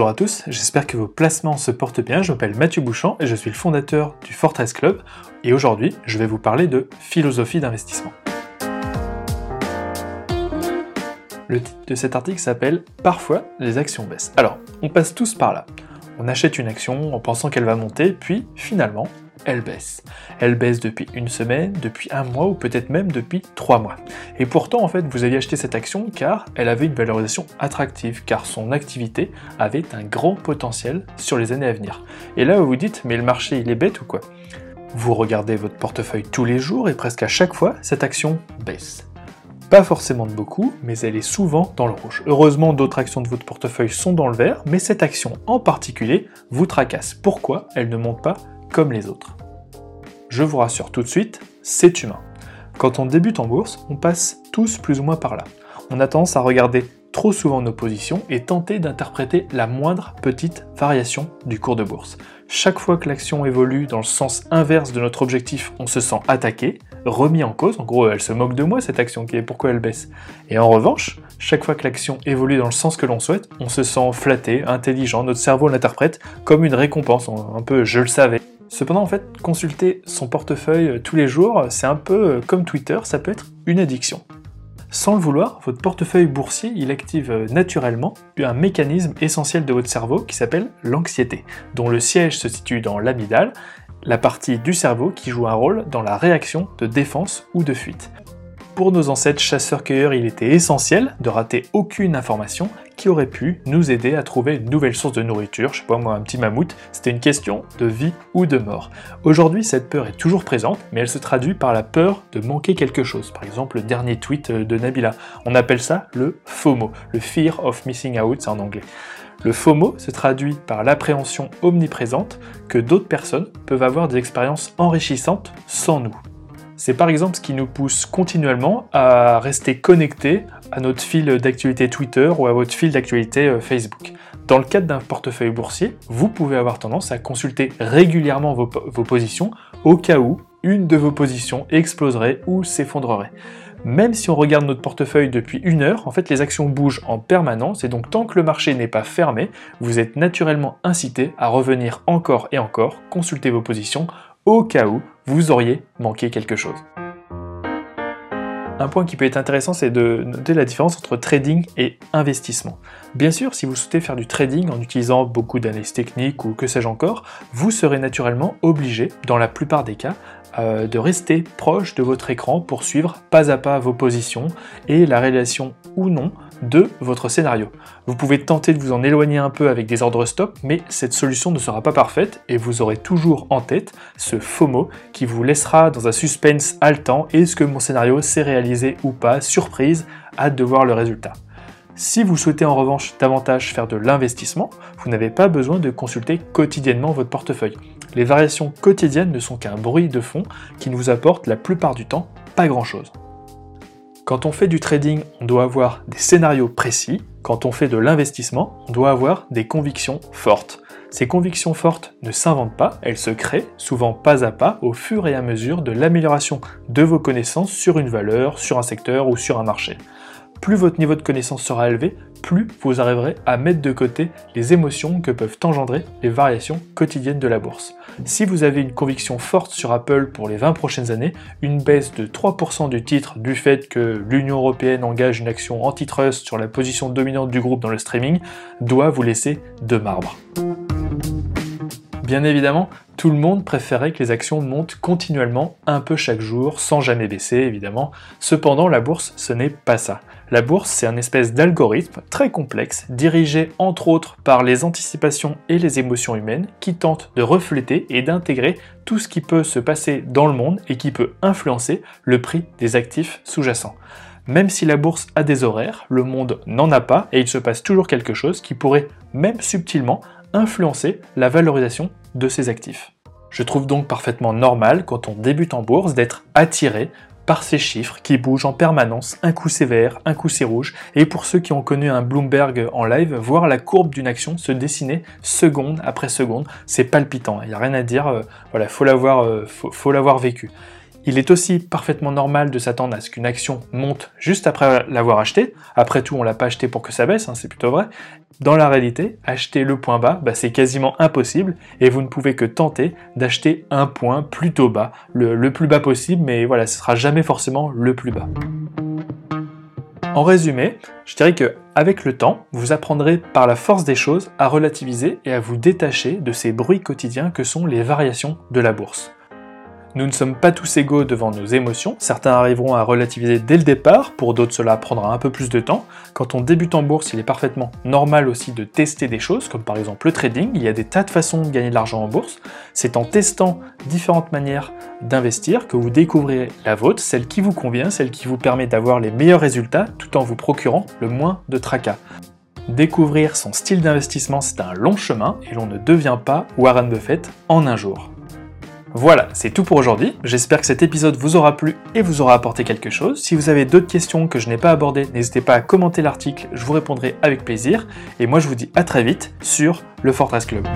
Bonjour à tous, j'espère que vos placements se portent bien. Je m'appelle Mathieu Bouchant et je suis le fondateur du Fortress Club. Et aujourd'hui, je vais vous parler de philosophie d'investissement. Le titre de cet article s'appelle Parfois les actions baissent. Alors, on passe tous par là. On achète une action en pensant qu'elle va monter, puis finalement, elle baisse. Elle baisse depuis une semaine, depuis un mois ou peut-être même depuis trois mois. Et pourtant, en fait, vous aviez acheté cette action car elle avait une valorisation attractive, car son activité avait un grand potentiel sur les années à venir. Et là, vous vous dites, mais le marché, il est bête ou quoi? Vous regardez votre portefeuille tous les jours et presque à chaque fois, cette action baisse. Pas forcément de beaucoup, mais elle est souvent dans le rouge. Heureusement, d'autres actions de votre portefeuille sont dans le vert, mais cette action en particulier vous tracasse. Pourquoi elle ne monte pas comme les autres? Je vous rassure tout de suite, c'est humain. Quand on débute en bourse, on passe tous plus ou moins par là. On a tendance à regarder trop souvent nos positions et tenter d'interpréter la moindre petite variation du cours de bourse. Chaque fois que l'action évolue dans le sens inverse de notre objectif, on se sent attaqué, remis en cause. En gros, elle se moque de moi cette action, qui pourquoi elle baisse? Et en revanche, chaque fois que l'action évolue dans le sens que l'on souhaite, on se sent flatté, intelligent, notre cerveau l'interprète comme une récompense, un peu je le savais. Cependant, en fait, consulter son portefeuille euh, tous les jours, c'est un peu euh, comme Twitter, ça peut être une addiction. Sans le vouloir, votre portefeuille boursier, il active euh, naturellement un mécanisme essentiel de votre cerveau qui s'appelle l'anxiété, dont le siège se situe dans l'amygdale, la partie du cerveau qui joue un rôle dans la réaction de défense ou de fuite. Pour nos ancêtres chasseurs-cueilleurs, il était essentiel de rater aucune information qui aurait pu nous aider à trouver une nouvelle source de nourriture, je sais pas moi, un petit mammouth, c'était une question de vie ou de mort. Aujourd'hui, cette peur est toujours présente, mais elle se traduit par la peur de manquer quelque chose. Par exemple, le dernier tweet de Nabila. On appelle ça le FOMO, le Fear of Missing Out, en anglais. Le FOMO se traduit par l'appréhension omniprésente que d'autres personnes peuvent avoir des expériences enrichissantes sans nous. C'est par exemple ce qui nous pousse continuellement à rester connecté à notre fil d'actualité Twitter ou à votre fil d'actualité euh, Facebook. Dans le cadre d'un portefeuille boursier, vous pouvez avoir tendance à consulter régulièrement vos, vos positions au cas où une de vos positions exploserait ou s'effondrerait. Même si on regarde notre portefeuille depuis une heure, en fait les actions bougent en permanence et donc tant que le marché n'est pas fermé, vous êtes naturellement incité à revenir encore et encore consulter vos positions au cas où vous auriez manqué quelque chose. Un point qui peut être intéressant, c'est de noter la différence entre trading et investissement. Bien sûr, si vous souhaitez faire du trading en utilisant beaucoup d'analyses techniques ou que sais-je encore, vous serez naturellement obligé, dans la plupart des cas, euh, de rester proche de votre écran pour suivre pas à pas vos positions et la réalisation ou non de votre scénario. Vous pouvez tenter de vous en éloigner un peu avec des ordres stop, mais cette solution ne sera pas parfaite et vous aurez toujours en tête ce FOMO qui vous laissera dans un suspense haletant est-ce que mon scénario s'est réalisé ou pas? Surprise, hâte de voir le résultat. Si vous souhaitez en revanche davantage faire de l'investissement, vous n'avez pas besoin de consulter quotidiennement votre portefeuille. Les variations quotidiennes ne sont qu'un bruit de fond qui ne vous apporte la plupart du temps pas grand-chose. Quand on fait du trading, on doit avoir des scénarios précis. Quand on fait de l'investissement, on doit avoir des convictions fortes. Ces convictions fortes ne s'inventent pas, elles se créent, souvent pas à pas, au fur et à mesure de l'amélioration de vos connaissances sur une valeur, sur un secteur ou sur un marché plus votre niveau de connaissance sera élevé, plus vous arriverez à mettre de côté les émotions que peuvent engendrer les variations quotidiennes de la bourse. Si vous avez une conviction forte sur Apple pour les 20 prochaines années, une baisse de 3% du titre du fait que l'Union européenne engage une action antitrust sur la position dominante du groupe dans le streaming doit vous laisser de marbre. Bien évidemment, tout le monde préférait que les actions montent continuellement, un peu chaque jour, sans jamais baisser évidemment. Cependant, la bourse, ce n'est pas ça. La bourse, c'est un espèce d'algorithme très complexe, dirigé entre autres par les anticipations et les émotions humaines, qui tente de refléter et d'intégrer tout ce qui peut se passer dans le monde et qui peut influencer le prix des actifs sous-jacents. Même si la bourse a des horaires, le monde n'en a pas et il se passe toujours quelque chose qui pourrait, même subtilement, influencer la valorisation de ses actifs. Je trouve donc parfaitement normal, quand on débute en bourse, d'être attiré par ces chiffres qui bougent en permanence, un coup c'est vert, un coup c'est rouge, et pour ceux qui ont connu un Bloomberg en live, voir la courbe d'une action se dessiner seconde après seconde, c'est palpitant, il n'y a rien à dire, euh, voilà, faut l'avoir, euh, vécu. Il est aussi parfaitement normal de s'attendre à ce qu'une action monte juste après l'avoir achetée. Après tout, on l'a pas acheté pour que ça baisse, hein, c'est plutôt vrai. Dans la réalité, acheter le point bas, bah, c'est quasiment impossible et vous ne pouvez que tenter d'acheter un point plutôt bas, le, plus bas possible, mais voilà, ce sera jamais forcément le plus bas. En résumé, je dirais que avec le temps, vous apprendrez par la force des choses à relativiser et à vous détacher de ces bruits quotidiens que sont les variations de la bourse. Nous ne sommes pas tous égaux devant nos émotions, certains arriveront à relativiser dès le départ, pour d'autres cela prendra un peu plus de temps. Quand on débute en bourse, il est parfaitement normal aussi de tester des choses, comme par exemple le trading, il y a des tas de façons de gagner de l'argent en bourse. C'est en testant différentes manières d'investir que vous découvrirez la vôtre, celle qui vous convient, celle qui vous permet d'avoir les meilleurs résultats tout en vous procurant le moins de tracas. Découvrir son style d'investissement, c'est un long chemin et l'on ne devient pas Warren Buffett en un jour. Voilà, c'est tout pour aujourd'hui. J'espère que cet épisode vous aura plu et vous aura apporté quelque chose. Si vous avez d'autres questions que je n'ai pas abordées, n'hésitez pas à commenter l'article, je vous répondrai avec plaisir. Et moi je vous dis à très vite sur le Fortress Club.